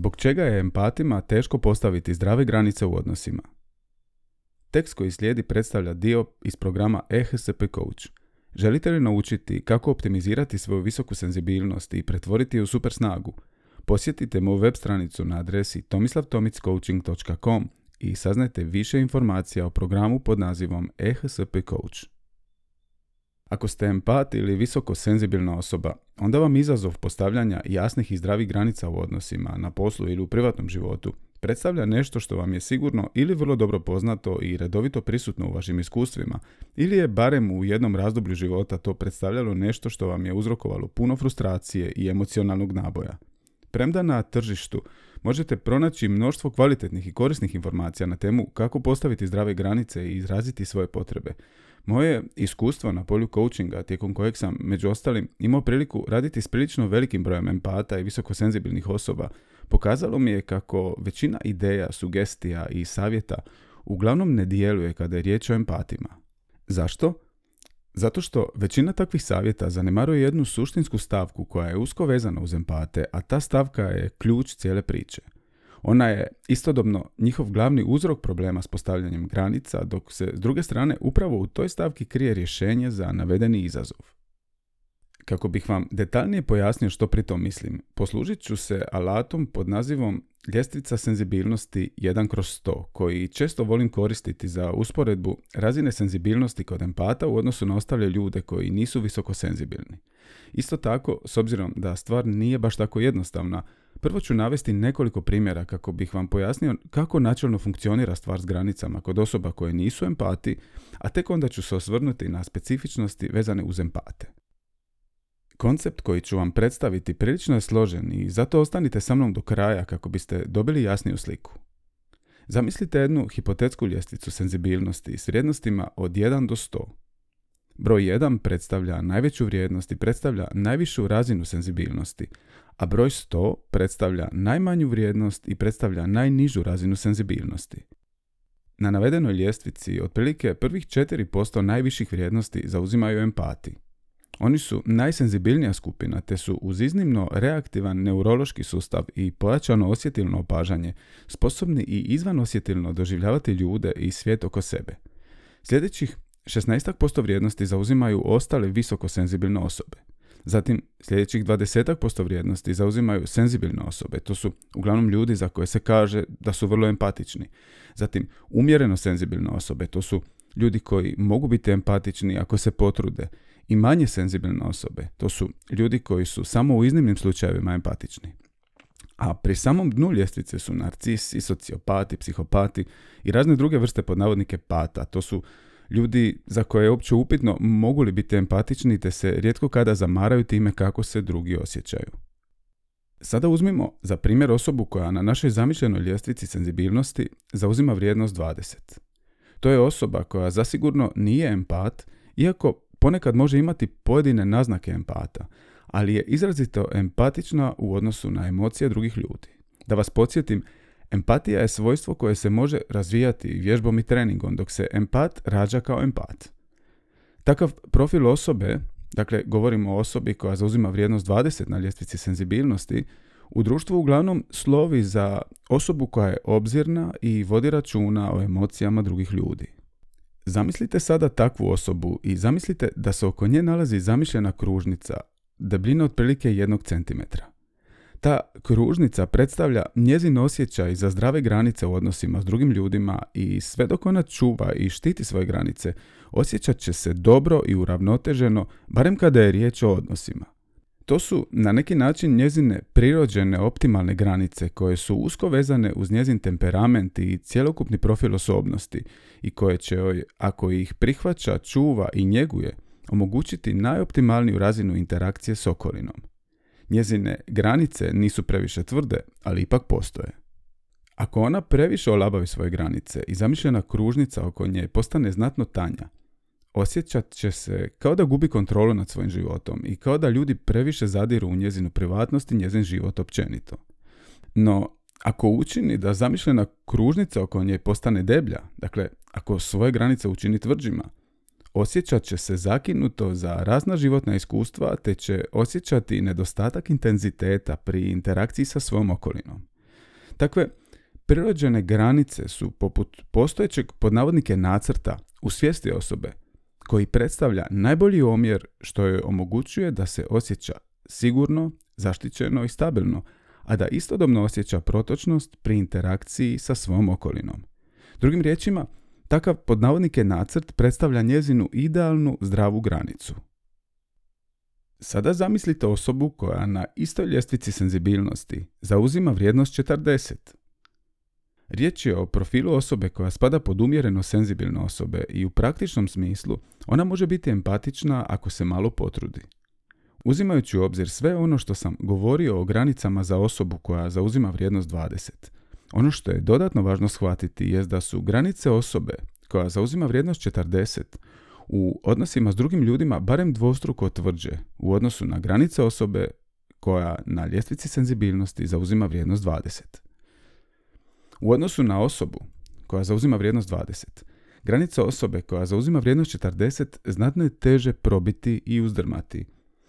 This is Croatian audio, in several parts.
Zbog čega je empatima teško postaviti zdrave granice u odnosima? Tekst koji slijedi predstavlja dio iz programa EHSP Coach. Želite li naučiti kako optimizirati svoju visoku senzibilnost i pretvoriti je u super snagu? Posjetite moju web stranicu na adresi tomislavtomiccoaching.com i saznajte više informacija o programu pod nazivom EHSP Coach. Ako ste empat ili visoko senzibilna osoba, onda vam izazov postavljanja jasnih i zdravih granica u odnosima, na poslu ili u privatnom životu, predstavlja nešto što vam je sigurno ili vrlo dobro poznato i redovito prisutno u vašim iskustvima, ili je barem u jednom razdoblju života to predstavljalo nešto što vam je uzrokovalo puno frustracije i emocionalnog naboja. Premda na tržištu možete pronaći mnoštvo kvalitetnih i korisnih informacija na temu kako postaviti zdrave granice i izraziti svoje potrebe. Moje iskustvo na polju coachinga, tijekom kojeg sam, među ostalim, imao priliku raditi s prilično velikim brojem empata i visokosenzibilnih osoba, pokazalo mi je kako većina ideja, sugestija i savjeta uglavnom ne djeluje kada je riječ o empatima. Zašto? Zato što većina takvih savjeta zanemaruje jednu suštinsku stavku koja je usko vezana uz empate, a ta stavka je ključ cijele priče. Ona je istodobno njihov glavni uzrok problema s postavljanjem granica, dok se s druge strane upravo u toj stavki krije rješenje za navedeni izazov. Kako bih vam detaljnije pojasnio što pri tom mislim, poslužit ću se alatom pod nazivom ljestvica senzibilnosti 1 kroz 100, koji često volim koristiti za usporedbu razine senzibilnosti kod empata u odnosu na ostale ljude koji nisu visoko senzibilni. Isto tako, s obzirom da stvar nije baš tako jednostavna, prvo ću navesti nekoliko primjera kako bih vam pojasnio kako načelno funkcionira stvar s granicama kod osoba koje nisu empati, a tek onda ću se osvrnuti na specifičnosti vezane uz empate. Koncept koji ću vam predstaviti prilično je složen i zato ostanite sa mnom do kraja kako biste dobili jasniju sliku. Zamislite jednu hipotetsku ljestvicu senzibilnosti s vrijednostima od 1 do 100. Broj 1 predstavlja najveću vrijednost i predstavlja najvišu razinu senzibilnosti, a broj 100 predstavlja najmanju vrijednost i predstavlja najnižu razinu senzibilnosti. Na navedenoj ljestvici otprilike prvih 4% najviših vrijednosti zauzimaju empati. Oni su najsenzibilnija skupina te su uz iznimno reaktivan neurološki sustav i pojačano osjetilno opažanje sposobni i izvan osjetilno doživljavati ljude i svijet oko sebe. Sljedećih 16% vrijednosti zauzimaju ostale visoko senzibilne osobe. Zatim sljedećih 20% vrijednosti zauzimaju senzibilne osobe. To su uglavnom ljudi za koje se kaže da su vrlo empatični. Zatim umjereno senzibilne osobe. To su ljudi koji mogu biti empatični ako se potrude i manje senzibilne osobe. To su ljudi koji su samo u iznimnim slučajevima empatični. A pri samom dnu ljestvice su narcisi, sociopati, psihopati i razne druge vrste pod navodnike pata. To su ljudi za koje je uopće upitno mogu li biti empatični te se rijetko kada zamaraju time kako se drugi osjećaju. Sada uzmimo za primjer osobu koja na našoj zamišljenoj ljestvici senzibilnosti zauzima vrijednost 20. To je osoba koja zasigurno nije empat, iako ponekad može imati pojedine naznake empata, ali je izrazito empatična u odnosu na emocije drugih ljudi. Da vas podsjetim, empatija je svojstvo koje se može razvijati vježbom i treningom, dok se empat rađa kao empat. Takav profil osobe, dakle govorimo o osobi koja zauzima vrijednost 20 na ljestvici senzibilnosti, u društvu uglavnom slovi za osobu koja je obzirna i vodi računa o emocijama drugih ljudi. Zamislite sada takvu osobu i zamislite da se oko nje nalazi zamišljena kružnica debljine otprilike jednog centimetra. Ta kružnica predstavlja njezin osjećaj za zdrave granice u odnosima s drugim ljudima i sve dok ona čuva i štiti svoje granice, osjećat će se dobro i uravnoteženo, barem kada je riječ o odnosima. To su na neki način njezine prirođene optimalne granice koje su usko vezane uz njezin temperament i cjelokupni profil osobnosti i koje će joj, ako ih prihvaća, čuva i njeguje, omogućiti najoptimalniju razinu interakcije s okolinom. Njezine granice nisu previše tvrde, ali ipak postoje. Ako ona previše olabavi svoje granice i zamišljena kružnica oko nje postane znatno tanja, osjećat će se kao da gubi kontrolu nad svojim životom i kao da ljudi previše zadiru u njezinu privatnost i njezin život općenito. No, ako učini da zamišljena kružnica oko nje postane deblja, dakle, ako svoje granice učini tvrđima, osjećat će se zakinuto za razna životna iskustva te će osjećati nedostatak intenziteta pri interakciji sa svojom okolinom. Takve prirođene granice su poput postojećeg podnavodnike nacrta u svijesti osobe koji predstavlja najbolji omjer što joj omogućuje da se osjeća sigurno, zaštićeno i stabilno, a da istodobno osjeća protočnost pri interakciji sa svom okolinom. Drugim riječima, takav podnavodnike nacrt predstavlja njezinu idealnu zdravu granicu. Sada zamislite osobu koja na istoj ljestvici senzibilnosti zauzima vrijednost 40. Riječ je o profilu osobe koja spada pod umjereno senzibilne osobe i u praktičnom smislu ona može biti empatična ako se malo potrudi. Uzimajući u obzir sve ono što sam govorio o granicama za osobu koja zauzima vrijednost 20, ono što je dodatno važno shvatiti je da su granice osobe koja zauzima vrijednost 40 u odnosima s drugim ljudima barem dvostruko tvrđe u odnosu na granice osobe koja na ljestvici senzibilnosti zauzima vrijednost 20. U odnosu na osobu koja zauzima vrijednost 20, granica osobe koja zauzima vrijednost 40 znatno je teže probiti i uzdrmati.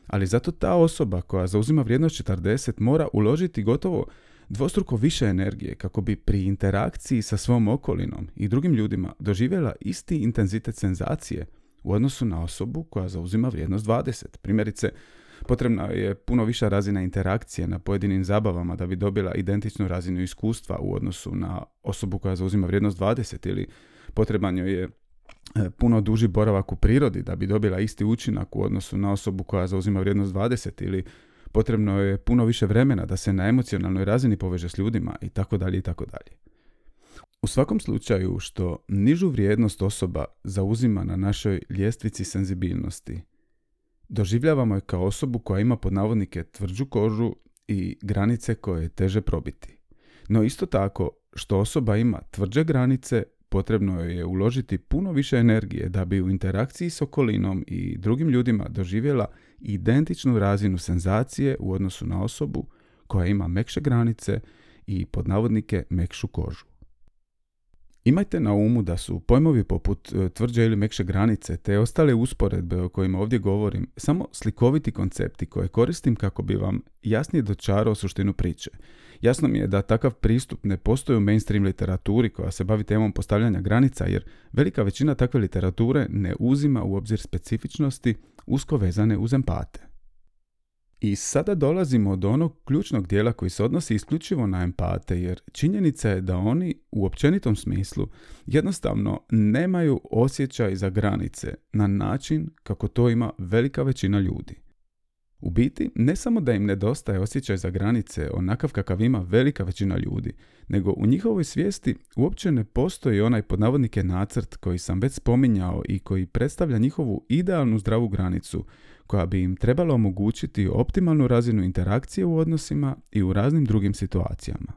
Ali zato ta osoba koja zauzima vrijednost 40 mora uložiti gotovo dvostruko više energije kako bi pri interakciji sa svom okolinom i drugim ljudima doživjela isti intenzitet senzacije u odnosu na osobu koja zauzima vrijednost 20. Primjerice, potrebna je puno viša razina interakcije na pojedinim zabavama da bi dobila identičnu razinu iskustva u odnosu na osobu koja zauzima vrijednost 20 ili potreban joj je e, puno duži boravak u prirodi da bi dobila isti učinak u odnosu na osobu koja zauzima vrijednost 20 ili potrebno je puno više vremena da se na emocionalnoj razini poveže s ljudima i tako dalje i tako dalje. U svakom slučaju što nižu vrijednost osoba zauzima na našoj ljestvici senzibilnosti, doživljavamo je kao osobu koja ima pod navodnike tvrđu kožu i granice koje je teže probiti. No isto tako, što osoba ima tvrđe granice, potrebno je uložiti puno više energije da bi u interakciji s okolinom i drugim ljudima doživjela identičnu razinu senzacije u odnosu na osobu koja ima mekše granice i pod navodnike mekšu kožu. Imajte na umu da su pojmovi poput e, tvrđe ili mekše granice te ostale usporedbe o kojima ovdje govorim samo slikoviti koncepti koje koristim kako bi vam jasnije dočarao suštinu priče. Jasno mi je da takav pristup ne postoji u mainstream literaturi koja se bavi temom postavljanja granica jer velika većina takve literature ne uzima u obzir specifičnosti usko vezane uz empate. I sada dolazimo do onog ključnog dijela koji se odnosi isključivo na empate, jer činjenica je da oni u općenitom smislu jednostavno nemaju osjećaj za granice na način kako to ima velika većina ljudi. U biti, ne samo da im nedostaje osjećaj za granice onakav kakav ima velika većina ljudi, nego u njihovoj svijesti uopće ne postoji onaj pod navodnike nacrt koji sam već spominjao i koji predstavlja njihovu idealnu zdravu granicu koja bi im trebala omogućiti optimalnu razinu interakcije u odnosima i u raznim drugim situacijama.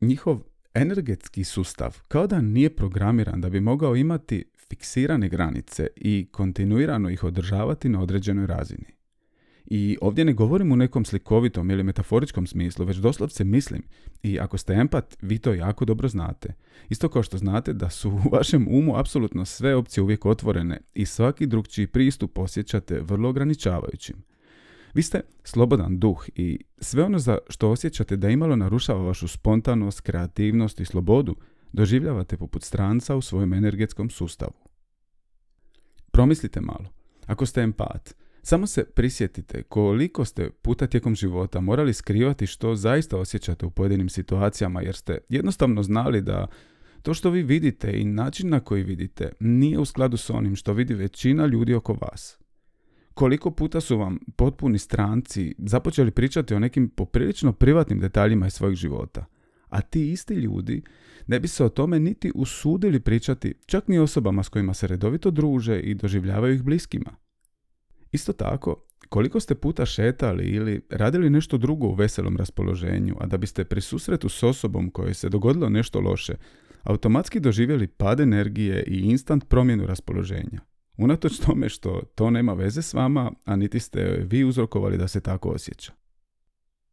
Njihov energetski sustav kao da nije programiran da bi mogao imati fiksirane granice i kontinuirano ih održavati na određenoj razini. I ovdje ne govorim u nekom slikovitom ili metaforičkom smislu, već doslovce mislim. I ako ste empat, vi to jako dobro znate. Isto kao što znate da su u vašem umu apsolutno sve opcije uvijek otvorene i svaki drugčiji pristup osjećate vrlo ograničavajućim. Vi ste slobodan duh i sve ono za što osjećate da imalo narušava vašu spontanost, kreativnost i slobodu, doživljavate poput stranca u svojem energetskom sustavu. Promislite malo. Ako ste empat, samo se prisjetite koliko ste puta tijekom života morali skrivati što zaista osjećate u pojedinim situacijama jer ste jednostavno znali da to što vi vidite i način na koji vidite nije u skladu s onim što vidi većina ljudi oko vas. Koliko puta su vam potpuni stranci započeli pričati o nekim poprilično privatnim detaljima iz svojih života, a ti isti ljudi ne bi se o tome niti usudili pričati čak ni osobama s kojima se redovito druže i doživljavaju ih bliskima. Isto tako, koliko ste puta šetali ili radili nešto drugo u veselom raspoloženju, a da biste pri susretu s osobom kojoj se dogodilo nešto loše, automatski doživjeli pad energije i instant promjenu raspoloženja. Unatoč tome što to nema veze s vama, a niti ste vi uzrokovali da se tako osjeća.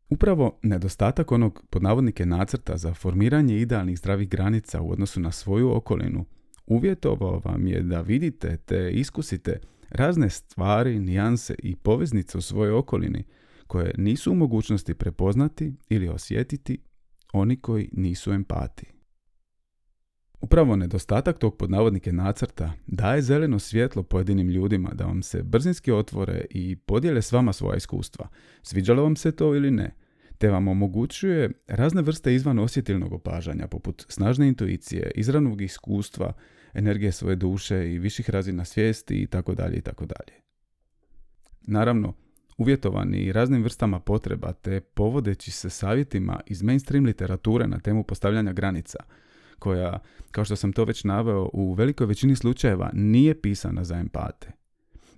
Upravo nedostatak onog podnavodnike nacrta za formiranje idealnih zdravih granica u odnosu na svoju okolinu uvjetovao vam je da vidite te iskusite razne stvari, nijanse i poveznice u svojoj okolini koje nisu u mogućnosti prepoznati ili osjetiti oni koji nisu empati. Upravo nedostatak tog podnavodnike nacrta daje zeleno svjetlo pojedinim ljudima da vam se brzinski otvore i podijele s vama svoja iskustva, sviđalo vam se to ili ne, te vam omogućuje razne vrste izvan osjetilnog opažanja, poput snažne intuicije, izravnog iskustva, energije svoje duše i viših razina svijesti itd. itd. Naravno, uvjetovani raznim vrstama potreba te povodeći se savjetima iz mainstream literature na temu postavljanja granica, koja, kao što sam to već naveo, u velikoj većini slučajeva nije pisana za empate.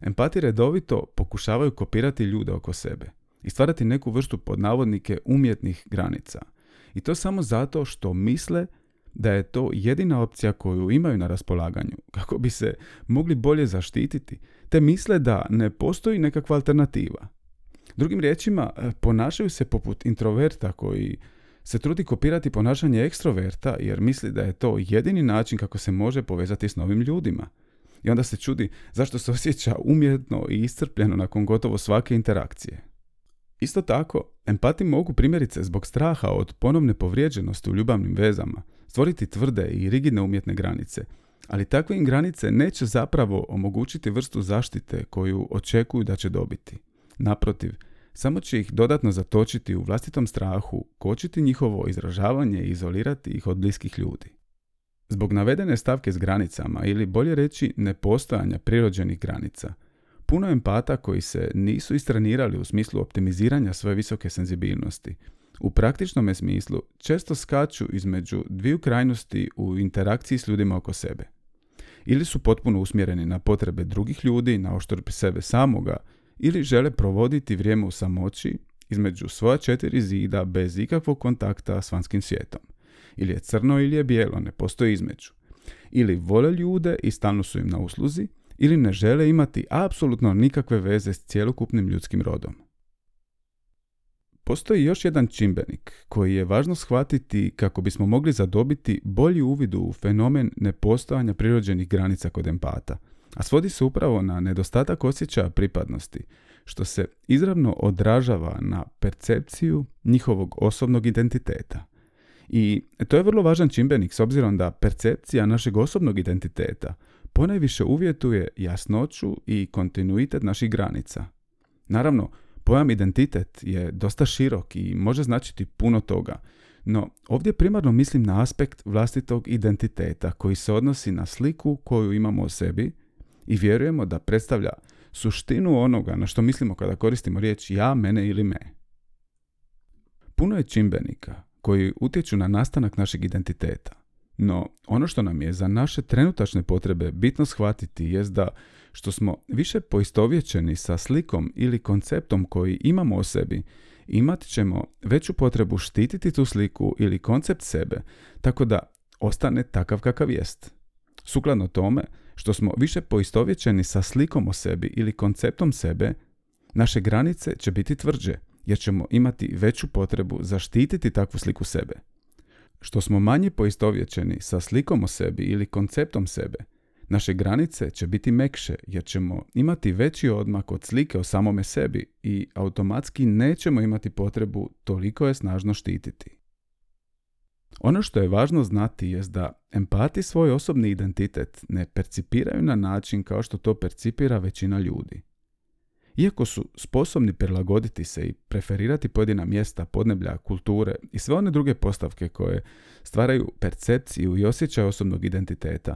Empati redovito pokušavaju kopirati ljude oko sebe i stvarati neku vrstu pod navodnike umjetnih granica. I to samo zato što misle da je to jedina opcija koju imaju na raspolaganju kako bi se mogli bolje zaštititi, te misle da ne postoji nekakva alternativa. Drugim riječima, e, ponašaju se poput introverta koji se trudi kopirati ponašanje ekstroverta jer misli da je to jedini način kako se može povezati s novim ljudima. I onda se čudi zašto se osjeća umjetno i iscrpljeno nakon gotovo svake interakcije. Isto tako, empati mogu primjerice zbog straha od ponovne povrijeđenosti u ljubavnim vezama stvoriti tvrde i rigidne umjetne granice, ali takve im granice neće zapravo omogućiti vrstu zaštite koju očekuju da će dobiti. Naprotiv, samo će ih dodatno zatočiti u vlastitom strahu, kočiti njihovo izražavanje i izolirati ih od bliskih ljudi. Zbog navedene stavke s granicama ili bolje reći nepostojanja prirođenih granica, puno empata koji se nisu istrenirali u smislu optimiziranja svoje visoke senzibilnosti, u praktičnom smislu često skaču između dviju krajnosti u interakciji s ljudima oko sebe. Ili su potpuno usmjereni na potrebe drugih ljudi, na oštrb sebe samoga, ili žele provoditi vrijeme u samoći između svoja četiri zida bez ikakvog kontakta s vanjskim svijetom. Ili je crno ili je bijelo, ne postoji između. Ili vole ljude i stalno su im na usluzi, ili ne žele imati apsolutno nikakve veze s cjelokupnim ljudskim rodom. Postoji još jedan čimbenik koji je važno shvatiti kako bismo mogli zadobiti bolji uvid u fenomen nepostojanja prirođenih granica kod empata, a svodi se upravo na nedostatak osjećaja pripadnosti, što se izravno odražava na percepciju njihovog osobnog identiteta. I to je vrlo važan čimbenik s obzirom da percepcija našeg osobnog identiteta ponajviše uvjetuje jasnoću i kontinuitet naših granica. Naravno, pojam identitet je dosta širok i može značiti puno toga, no ovdje primarno mislim na aspekt vlastitog identiteta koji se odnosi na sliku koju imamo o sebi i vjerujemo da predstavlja suštinu onoga na što mislimo kada koristimo riječ ja, mene ili me. Puno je čimbenika koji utječu na nastanak našeg identiteta. No, ono što nam je za naše trenutačne potrebe bitno shvatiti jest da što smo više poistovjećeni sa slikom ili konceptom koji imamo o sebi, imat ćemo veću potrebu štititi tu sliku ili koncept sebe, tako da ostane takav kakav jest. Sukladno tome, što smo više poistovjećeni sa slikom o sebi ili konceptom sebe, naše granice će biti tvrđe, jer ćemo imati veću potrebu zaštititi takvu sliku sebe. Što smo manje poistovjećeni sa slikom o sebi ili konceptom sebe, naše granice će biti mekše jer ćemo imati veći odmak od slike o samome sebi i automatski nećemo imati potrebu toliko je snažno štititi. Ono što je važno znati je da empati svoj osobni identitet ne percipiraju na način kao što to percipira većina ljudi. Iako su sposobni prilagoditi se i preferirati pojedina mjesta, podneblja, kulture i sve one druge postavke koje stvaraju percepciju i osjećaj osobnog identiteta,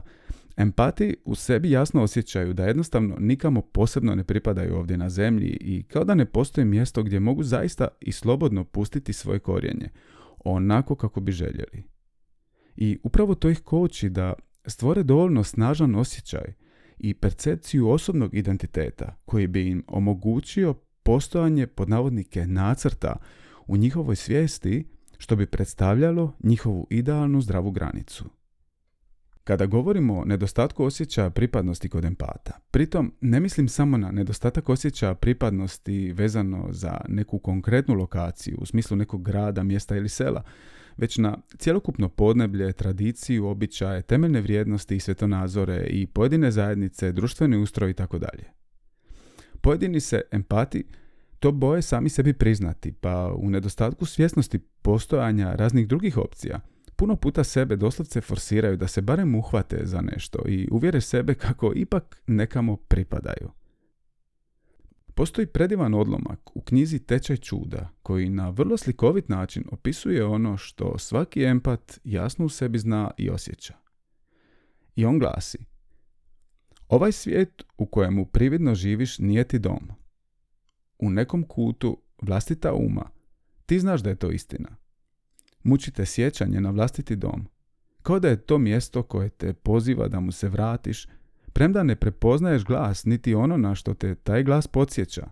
empati u sebi jasno osjećaju da jednostavno nikamo posebno ne pripadaju ovdje na zemlji i kao da ne postoji mjesto gdje mogu zaista i slobodno pustiti svoje korijenje, onako kako bi željeli. I upravo to ih koči da stvore dovoljno snažan osjećaj i percepciju osobnog identiteta koji bi im omogućio postojanje pod navodnike nacrta u njihovoj svijesti što bi predstavljalo njihovu idealnu zdravu granicu. Kada govorimo o nedostatku osjećaja pripadnosti kod empata, pritom ne mislim samo na nedostatak osjećaja pripadnosti vezano za neku konkretnu lokaciju, u smislu nekog grada, mjesta ili sela, već na cjelokupno podneblje, tradiciju, običaje, temeljne vrijednosti i svetonazore i pojedine zajednice, društveni ustroj i tako dalje. Pojedini se empati to boje sami sebi priznati, pa u nedostatku svjesnosti postojanja raznih drugih opcija, puno puta sebe doslovce forsiraju da se barem uhvate za nešto i uvjere sebe kako ipak nekamo pripadaju. Postoji predivan odlomak u knjizi Tečaj čuda koji na vrlo slikovit način opisuje ono što svaki empat jasno u sebi zna i osjeća. I on glasi Ovaj svijet u kojemu prividno živiš nije ti dom. U nekom kutu vlastita uma. Ti znaš da je to istina. Mučite sjećanje na vlastiti dom. Kao da je to mjesto koje te poziva da mu se vratiš, premda ne prepoznaješ glas niti ono na što te taj glas podsjeća.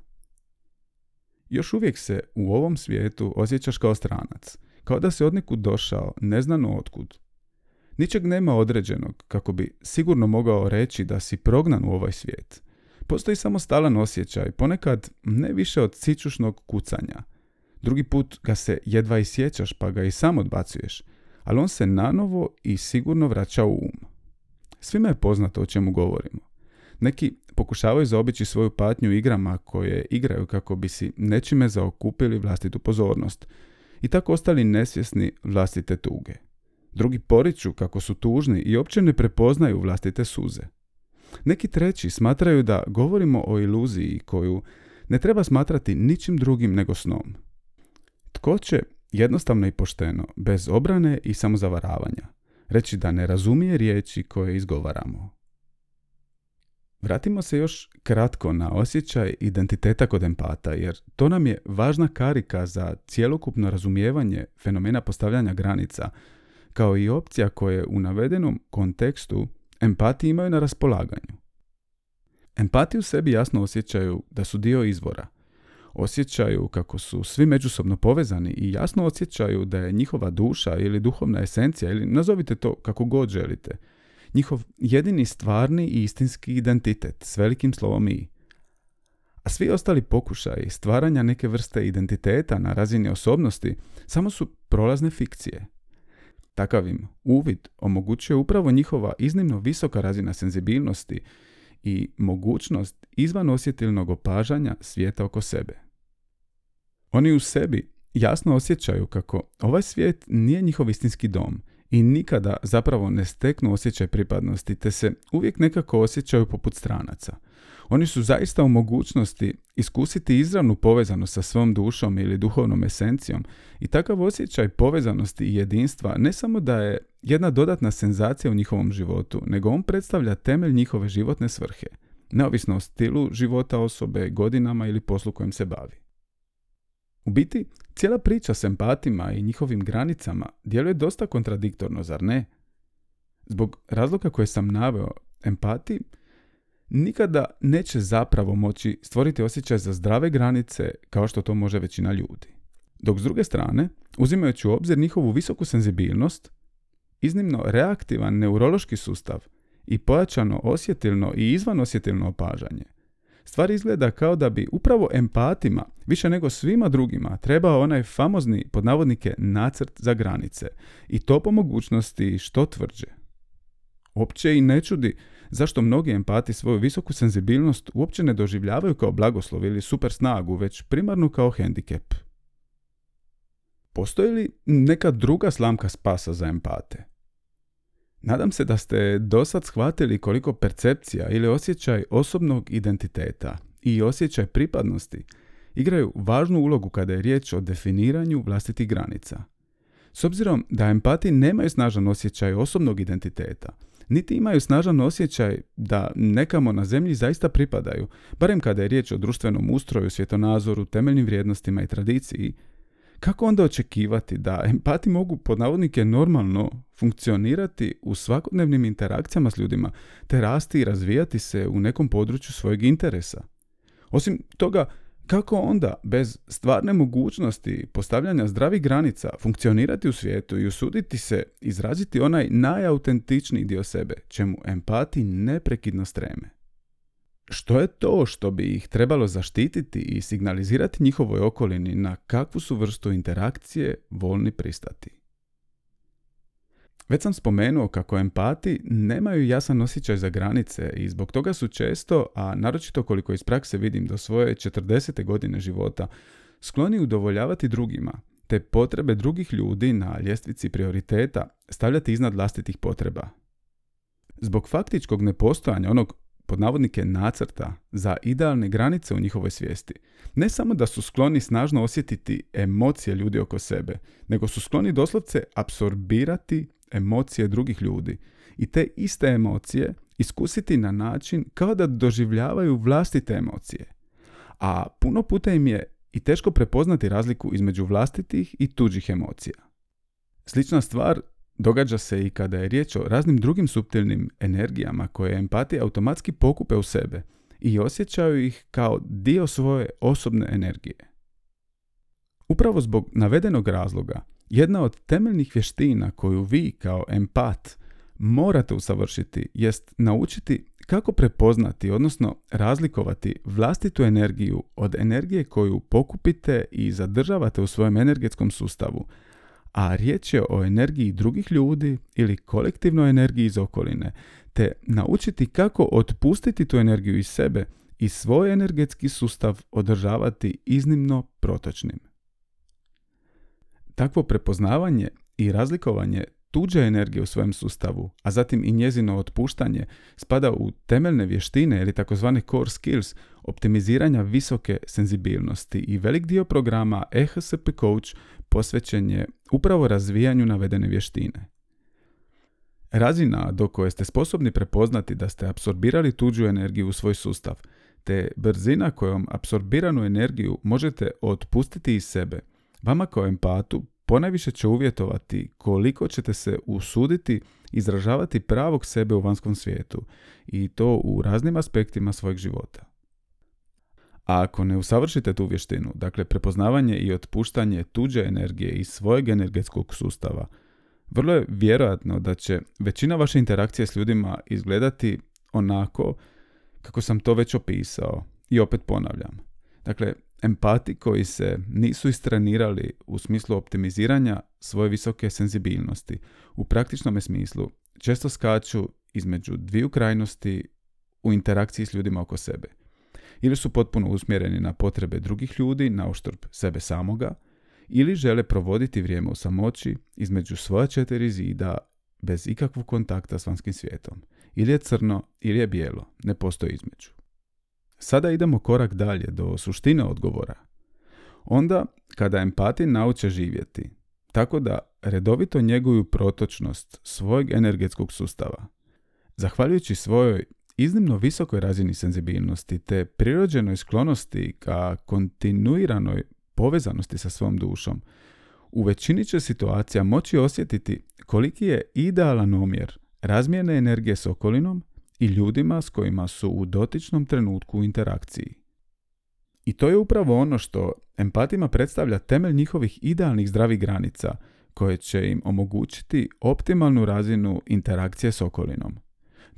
Još uvijek se u ovom svijetu osjećaš kao stranac, kao da si od nekud došao, neznano otkud. Ničeg nema određenog kako bi sigurno mogao reći da si prognan u ovaj svijet. Postoji samo stalan osjećaj, ponekad ne više od sičušnog kucanja. Drugi put ga se jedva i sjećaš pa ga i sam odbacuješ, ali on se nanovo i sigurno vraća u um. Svima je poznato o čemu govorimo. Neki pokušavaju zaobići svoju patnju igrama koje igraju kako bi si nečime zaokupili vlastitu pozornost i tako ostali nesvjesni vlastite tuge. Drugi poriču kako su tužni i uopće ne prepoznaju vlastite suze. Neki treći smatraju da govorimo o iluziji koju ne treba smatrati ničim drugim nego snom. Tko će jednostavno i pošteno, bez obrane i samozavaravanja, reći da ne razumije riječi koje izgovaramo? Vratimo se još kratko na osjećaj identiteta kod empata, jer to nam je važna karika za cjelokupno razumijevanje fenomena postavljanja granica, kao i opcija koje u navedenom kontekstu empati imaju na raspolaganju. Empati u sebi jasno osjećaju da su dio izvora. Osjećaju kako su svi međusobno povezani i jasno osjećaju da je njihova duša ili duhovna esencija ili nazovite to kako god želite – njihov jedini stvarni i istinski identitet s velikim slovom i. A svi ostali pokušaji stvaranja neke vrste identiteta na razini osobnosti samo su prolazne fikcije. Takav im uvid omogućuje upravo njihova iznimno visoka razina senzibilnosti i mogućnost izvan osjetilnog opažanja svijeta oko sebe. Oni u sebi jasno osjećaju kako ovaj svijet nije njihov istinski dom i nikada zapravo ne steknu osjećaj pripadnosti, te se uvijek nekako osjećaju poput stranaca. Oni su zaista u mogućnosti iskusiti izravnu povezanost sa svom dušom ili duhovnom esencijom i takav osjećaj povezanosti i jedinstva ne samo da je jedna dodatna senzacija u njihovom životu, nego on predstavlja temelj njihove životne svrhe, neovisno o stilu života osobe, godinama ili poslu kojim se bavi. U biti, cijela priča s empatima i njihovim granicama djeluje dosta kontradiktorno, zar ne? Zbog razloga koje sam naveo, empati nikada neće zapravo moći stvoriti osjećaj za zdrave granice kao što to može većina ljudi. Dok s druge strane, uzimajući u obzir njihovu visoku senzibilnost, iznimno reaktivan neurološki sustav i pojačano osjetilno i izvanosjetilno opažanje, Stvar izgleda kao da bi upravo empatima, više nego svima drugima, trebao onaj famozni, pod navodnike, nacrt za granice. I to po mogućnosti što tvrđe. Opće i ne čudi zašto mnogi empati svoju visoku senzibilnost uopće ne doživljavaju kao blagoslov ili super snagu, već primarno kao hendikep. Postoji li neka druga slamka spasa za empate? Nadam se da ste dosad shvatili koliko percepcija ili osjećaj osobnog identiteta i osjećaj pripadnosti igraju važnu ulogu kada je riječ o definiranju vlastitih granica. S obzirom da empati nemaju snažan osjećaj osobnog identiteta, niti imaju snažan osjećaj da nekamo na zemlji zaista pripadaju, barem kada je riječ o društvenom ustroju, svjetonazoru, temeljnim vrijednostima i tradiciji, kako onda očekivati da empati mogu pod navodnike normalno funkcionirati u svakodnevnim interakcijama s ljudima, te rasti i razvijati se u nekom području svojeg interesa? Osim toga, kako onda, bez stvarne mogućnosti postavljanja zdravih granica, funkcionirati u svijetu i usuditi se izraziti onaj najautentičniji dio sebe, čemu empati neprekidno streme? Što je to što bi ih trebalo zaštititi i signalizirati njihovoj okolini na kakvu su vrstu interakcije volni pristati? Već sam spomenuo kako empati nemaju jasan osjećaj za granice i zbog toga su često, a naročito koliko iz prakse vidim do svoje 40. godine života, skloni udovoljavati drugima, te potrebe drugih ljudi na ljestvici prioriteta stavljati iznad vlastitih potreba. Zbog faktičkog nepostojanja onog pod navodnike nacrta za idealne granice u njihovoj svijesti. Ne samo da su skloni snažno osjetiti emocije ljudi oko sebe, nego su skloni doslovce apsorbirati emocije drugih ljudi i te iste emocije iskusiti na način kao da doživljavaju vlastite emocije. A puno puta im je i teško prepoznati razliku između vlastitih i tuđih emocija. Slična stvar događa se i kada je riječ o raznim drugim suptilnim energijama koje empatija automatski pokupe u sebe i osjećaju ih kao dio svoje osobne energije. Upravo zbog navedenog razloga, jedna od temeljnih vještina koju vi kao empat morate usavršiti jest naučiti kako prepoznati, odnosno razlikovati vlastitu energiju od energije koju pokupite i zadržavate u svojem energetskom sustavu, a riječ je o energiji drugih ljudi ili kolektivnoj energiji iz okoline, te naučiti kako otpustiti tu energiju iz sebe i svoj energetski sustav održavati iznimno protočnim. Takvo prepoznavanje i razlikovanje tuđe energije u svojem sustavu, a zatim i njezino otpuštanje, spada u temeljne vještine ili takozvane core skills optimiziranja visoke senzibilnosti i velik dio programa EHSP Coach posvećen je upravo razvijanju navedene vještine. Razina do koje ste sposobni prepoznati da ste apsorbirali tuđu energiju u svoj sustav, te brzina kojom apsorbiranu energiju možete otpustiti iz sebe, vama kao empatu ponajviše će uvjetovati koliko ćete se usuditi izražavati pravog sebe u vanjskom svijetu i to u raznim aspektima svojeg života. A ako ne usavršite tu vještinu, dakle prepoznavanje i otpuštanje tuđe energije iz svojeg energetskog sustava, vrlo je vjerojatno da će većina vaše interakcije s ljudima izgledati onako kako sam to već opisao i opet ponavljam. Dakle, empati koji se nisu istrenirali u smislu optimiziranja svoje visoke senzibilnosti u praktičnom smislu često skaču između dviju krajnosti u interakciji s ljudima oko sebe. Ili su potpuno usmjereni na potrebe drugih ljudi na uštrb sebe samoga, ili žele provoditi vrijeme u samoći između svoja četiri zida bez ikakvog kontakta s vanjskim svijetom. Ili je crno, ili je bijelo, ne postoji između. Sada idemo korak dalje do suštine odgovora. Onda kada empati nauče živjeti, tako da redovito njeguju protočnost svojeg energetskog sustava. Zahvaljujući svojoj iznimno visokoj razini senzibilnosti te prirođenoj sklonosti ka kontinuiranoj povezanosti sa svom dušom, u većini će situacija moći osjetiti koliki je idealan omjer razmjene energije s okolinom i ljudima s kojima su u dotičnom trenutku u interakciji. I to je upravo ono što empatima predstavlja temelj njihovih idealnih zdravih granica koje će im omogućiti optimalnu razinu interakcije s okolinom.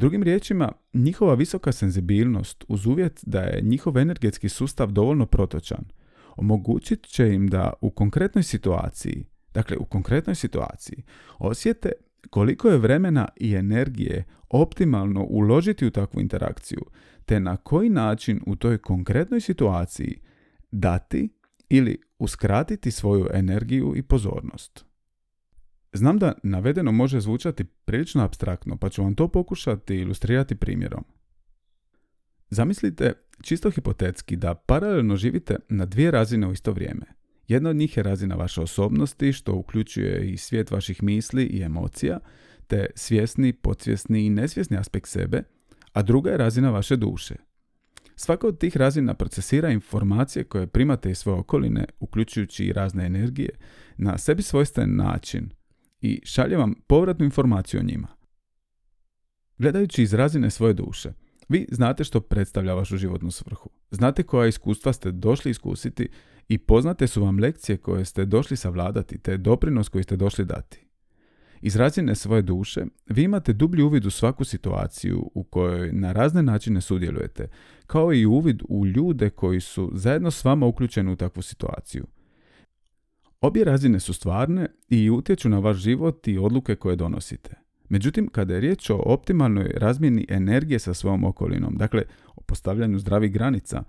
Drugim riječima, njihova visoka senzibilnost uz uvjet da je njihov energetski sustav dovoljno protočan, omogućit će im da u konkretnoj situaciji, dakle u konkretnoj situaciji, osjete koliko je vremena i energije optimalno uložiti u takvu interakciju, te na koji način u toj konkretnoj situaciji dati ili uskratiti svoju energiju i pozornost. Znam da navedeno može zvučati prilično abstraktno, pa ću vam to pokušati ilustrirati primjerom. Zamislite čisto hipotetski da paralelno živite na dvije razine u isto vrijeme. Jedna od njih je razina vaše osobnosti, što uključuje i svijet vaših misli i emocija, te svjesni, podsvjesni i nesvjesni aspekt sebe, a druga je razina vaše duše. Svaka od tih razina procesira informacije koje primate iz svoje okoline, uključujući i razne energije, na sebi svojstven način i šalje vam povratnu informaciju o njima. Gledajući iz razine svoje duše, vi znate što predstavlja vašu životnu svrhu. Znate koja iskustva ste došli iskusiti i poznate su vam lekcije koje ste došli savladati te doprinos koji ste došli dati. Iz razine svoje duše vi imate dublji uvid u svaku situaciju u kojoj na razne načine sudjelujete, kao i uvid u ljude koji su zajedno s vama uključeni u takvu situaciju. Obje razine su stvarne i utječu na vaš život i odluke koje donosite. Međutim, kada je riječ o optimalnoj razmjeni energije sa svojom okolinom, dakle o postavljanju zdravih granica,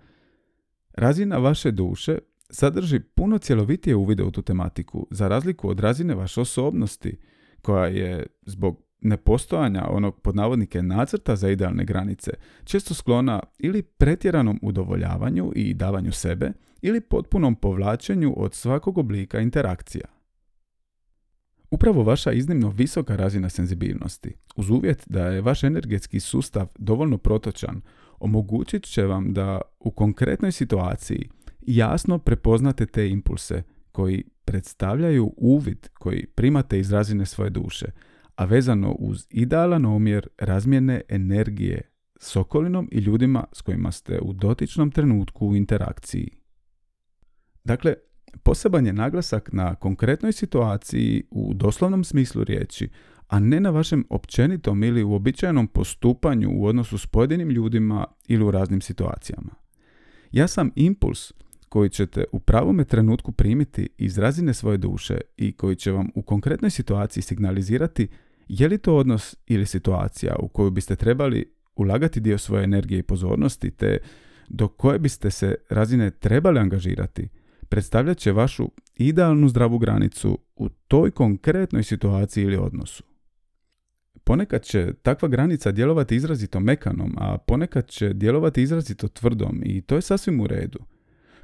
razina vaše duše sadrži puno cjelovitije uvide u tu tematiku, za razliku od razine vaše osobnosti, koja je zbog nepostojanja onog pod navodnike nacrta za idealne granice često sklona ili pretjeranom udovoljavanju i davanju sebe ili potpunom povlačenju od svakog oblika interakcija. Upravo vaša iznimno visoka razina senzibilnosti, uz uvjet da je vaš energetski sustav dovoljno protočan, omogućit će vam da u konkretnoj situaciji jasno prepoznate te impulse koji predstavljaju uvid koji primate iz razine svoje duše, a vezano uz idealan omjer razmjene energije s okolinom i ljudima s kojima ste u dotičnom trenutku u interakciji. Dakle, poseban je naglasak na konkretnoj situaciji u doslovnom smislu riječi, a ne na vašem općenitom ili uobičajenom postupanju u odnosu s pojedinim ljudima ili u raznim situacijama. Ja sam impuls koji ćete u pravome trenutku primiti iz razine svoje duše i koji će vam u konkretnoj situaciji signalizirati je li to odnos ili situacija u koju biste trebali ulagati dio svoje energije i pozornosti te do koje biste se razine trebali angažirati, predstavljat će vašu idealnu zdravu granicu u toj konkretnoj situaciji ili odnosu. Ponekad će takva granica djelovati izrazito mekanom, a ponekad će djelovati izrazito tvrdom i to je sasvim u redu.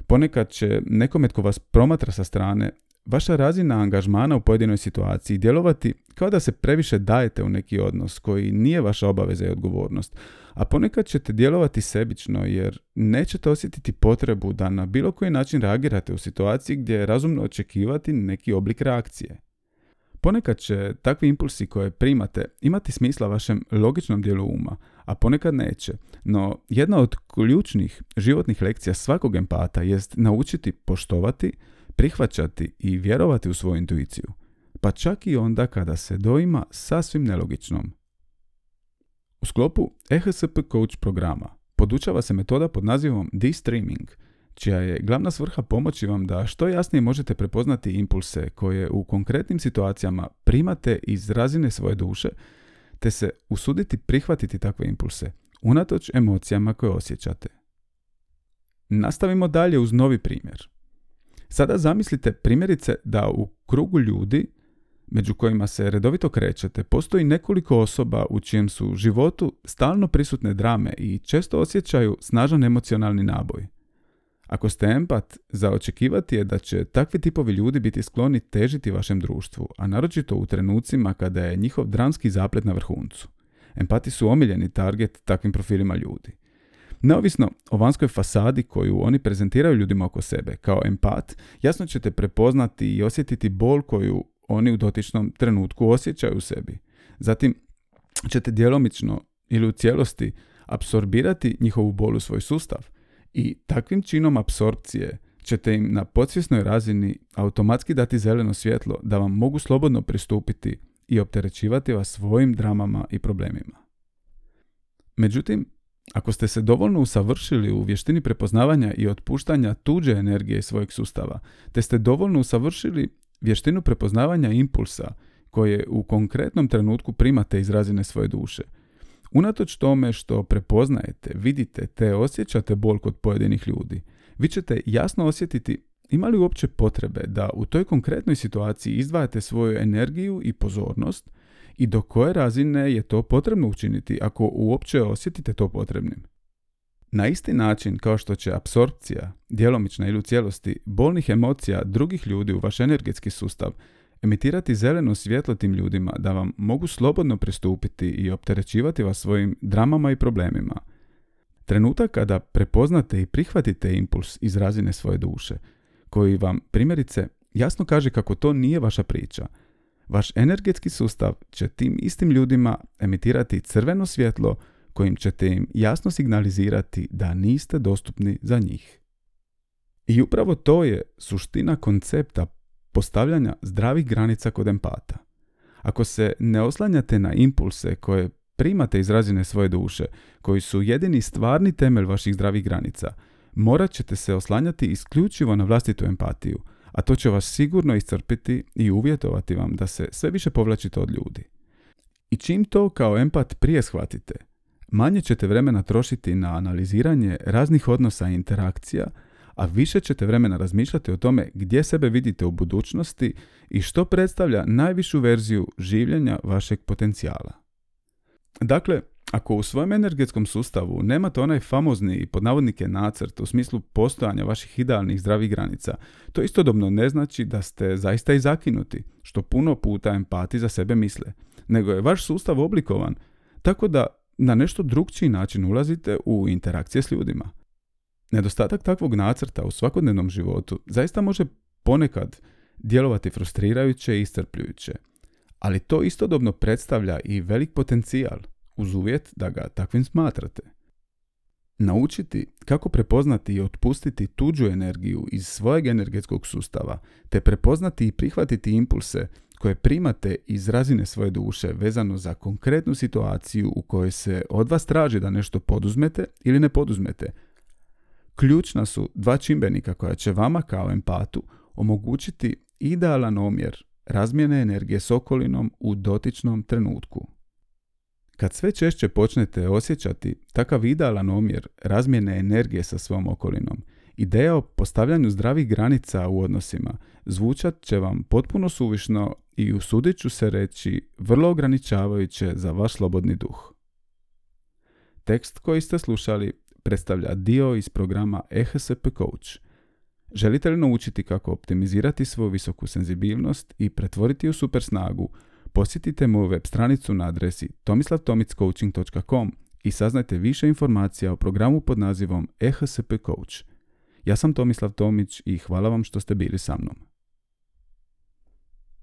Ponekad će nekome tko vas promatra sa strane vaša razina angažmana u pojedinoj situaciji djelovati kao da se previše dajete u neki odnos koji nije vaša obaveza i odgovornost, a ponekad ćete djelovati sebično jer nećete osjetiti potrebu da na bilo koji način reagirate u situaciji gdje je razumno očekivati neki oblik reakcije. Ponekad će takvi impulsi koje primate imati smisla vašem logičnom dijelu uma, a ponekad neće. No, jedna od ključnih životnih lekcija svakog empata jest naučiti poštovati, prihvaćati i vjerovati u svoju intuiciju, pa čak i onda kada se doima sasvim nelogičnom. U sklopu EHSP Coach programa podučava se metoda pod nazivom D-streaming, čija je glavna svrha pomoći vam da što jasnije možete prepoznati impulse koje u konkretnim situacijama primate iz razine svoje duše, te se usuditi prihvatiti takve impulse, unatoč emocijama koje osjećate. Nastavimo dalje uz novi primjer. Sada zamislite primjerice da u krugu ljudi među kojima se redovito krećete, postoji nekoliko osoba u čijem su životu stalno prisutne drame i često osjećaju snažan emocionalni naboj. Ako ste empat, za očekivati je da će takvi tipovi ljudi biti skloni težiti vašem društvu, a naročito u trenucima kada je njihov dramski zaplet na vrhuncu. Empati su omiljeni target takvim profilima ljudi. Neovisno o vanjskoj fasadi koju oni prezentiraju ljudima oko sebe, kao empat, jasno ćete prepoznati i osjetiti bol koju oni u dotičnom trenutku osjećaju u sebi. Zatim ćete djelomično ili u cijelosti apsorbirati njihovu bol u svoj sustav i takvim činom apsorpcije ćete im na podsvjesnoj razini automatski dati zeleno svjetlo da vam mogu slobodno pristupiti i opterećivati vas svojim dramama i problemima. Međutim, ako ste se dovoljno usavršili u vještini prepoznavanja i otpuštanja tuđe energije svojeg sustava, te ste dovoljno usavršili vještinu prepoznavanja impulsa koje u konkretnom trenutku primate iz razine svoje duše, unatoč tome što prepoznajete, vidite te osjećate bol kod pojedinih ljudi, vi ćete jasno osjetiti ima li uopće potrebe da u toj konkretnoj situaciji izdvajate svoju energiju i pozornost i do koje razine je to potrebno učiniti ako uopće osjetite to potrebnim. Na isti način kao što će apsorpcija, djelomična ili u cijelosti, bolnih emocija drugih ljudi u vaš energetski sustav emitirati zeleno svjetlo tim ljudima da vam mogu slobodno pristupiti i opterećivati vas svojim dramama i problemima. Trenutak kada prepoznate i prihvatite impuls iz razine svoje duše, koji vam primjerice jasno kaže kako to nije vaša priča – vaš energetski sustav će tim istim ljudima emitirati crveno svjetlo kojim ćete im jasno signalizirati da niste dostupni za njih. I upravo to je suština koncepta postavljanja zdravih granica kod empata. Ako se ne oslanjate na impulse koje primate iz razine svoje duše, koji su jedini stvarni temelj vaših zdravih granica, morat ćete se oslanjati isključivo na vlastitu empatiju – a to će vas sigurno iscrpiti i uvjetovati vam da se sve više povlačite od ljudi. I čim to kao empat prije shvatite, manje ćete vremena trošiti na analiziranje raznih odnosa i interakcija, a više ćete vremena razmišljati o tome gdje sebe vidite u budućnosti i što predstavlja najvišu verziju življenja vašeg potencijala. Dakle, ako u svojem energetskom sustavu nemate onaj famozni pod navodnike nacrt u smislu postojanja vaših idealnih zdravih granica, to istodobno ne znači da ste zaista i zakinuti, što puno puta empati za sebe misle, nego je vaš sustav oblikovan tako da na nešto drugčiji način ulazite u interakcije s ljudima. Nedostatak takvog nacrta u svakodnevnom životu zaista može ponekad djelovati frustrirajuće i iscrpljujuće, ali to istodobno predstavlja i velik potencijal uz uvjet da ga takvim smatrate. Naučiti kako prepoznati i otpustiti tuđu energiju iz svojeg energetskog sustava, te prepoznati i prihvatiti impulse koje primate iz razine svoje duše vezano za konkretnu situaciju u kojoj se od vas traži da nešto poduzmete ili ne poduzmete. Ključna su dva čimbenika koja će vama kao empatu omogućiti idealan omjer razmjene energije s okolinom u dotičnom trenutku. Kad sve češće počnete osjećati takav idealan omjer razmjene energije sa svom okolinom, ideja o postavljanju zdravih granica u odnosima zvučat će vam potpuno suvišno i usudit ću se reći vrlo ograničavajuće za vaš slobodni duh. Tekst koji ste slušali predstavlja dio iz programa EHSP Coach. Želite li naučiti kako optimizirati svoju visoku senzibilnost i pretvoriti u super snagu Posjetite moju web stranicu na adresi tomislavtomicoaching.com i saznajte više informacija o programu pod nazivom EHSP Coach. Ja sam Tomislav Tomić i hvala vam što ste bili sa mnom.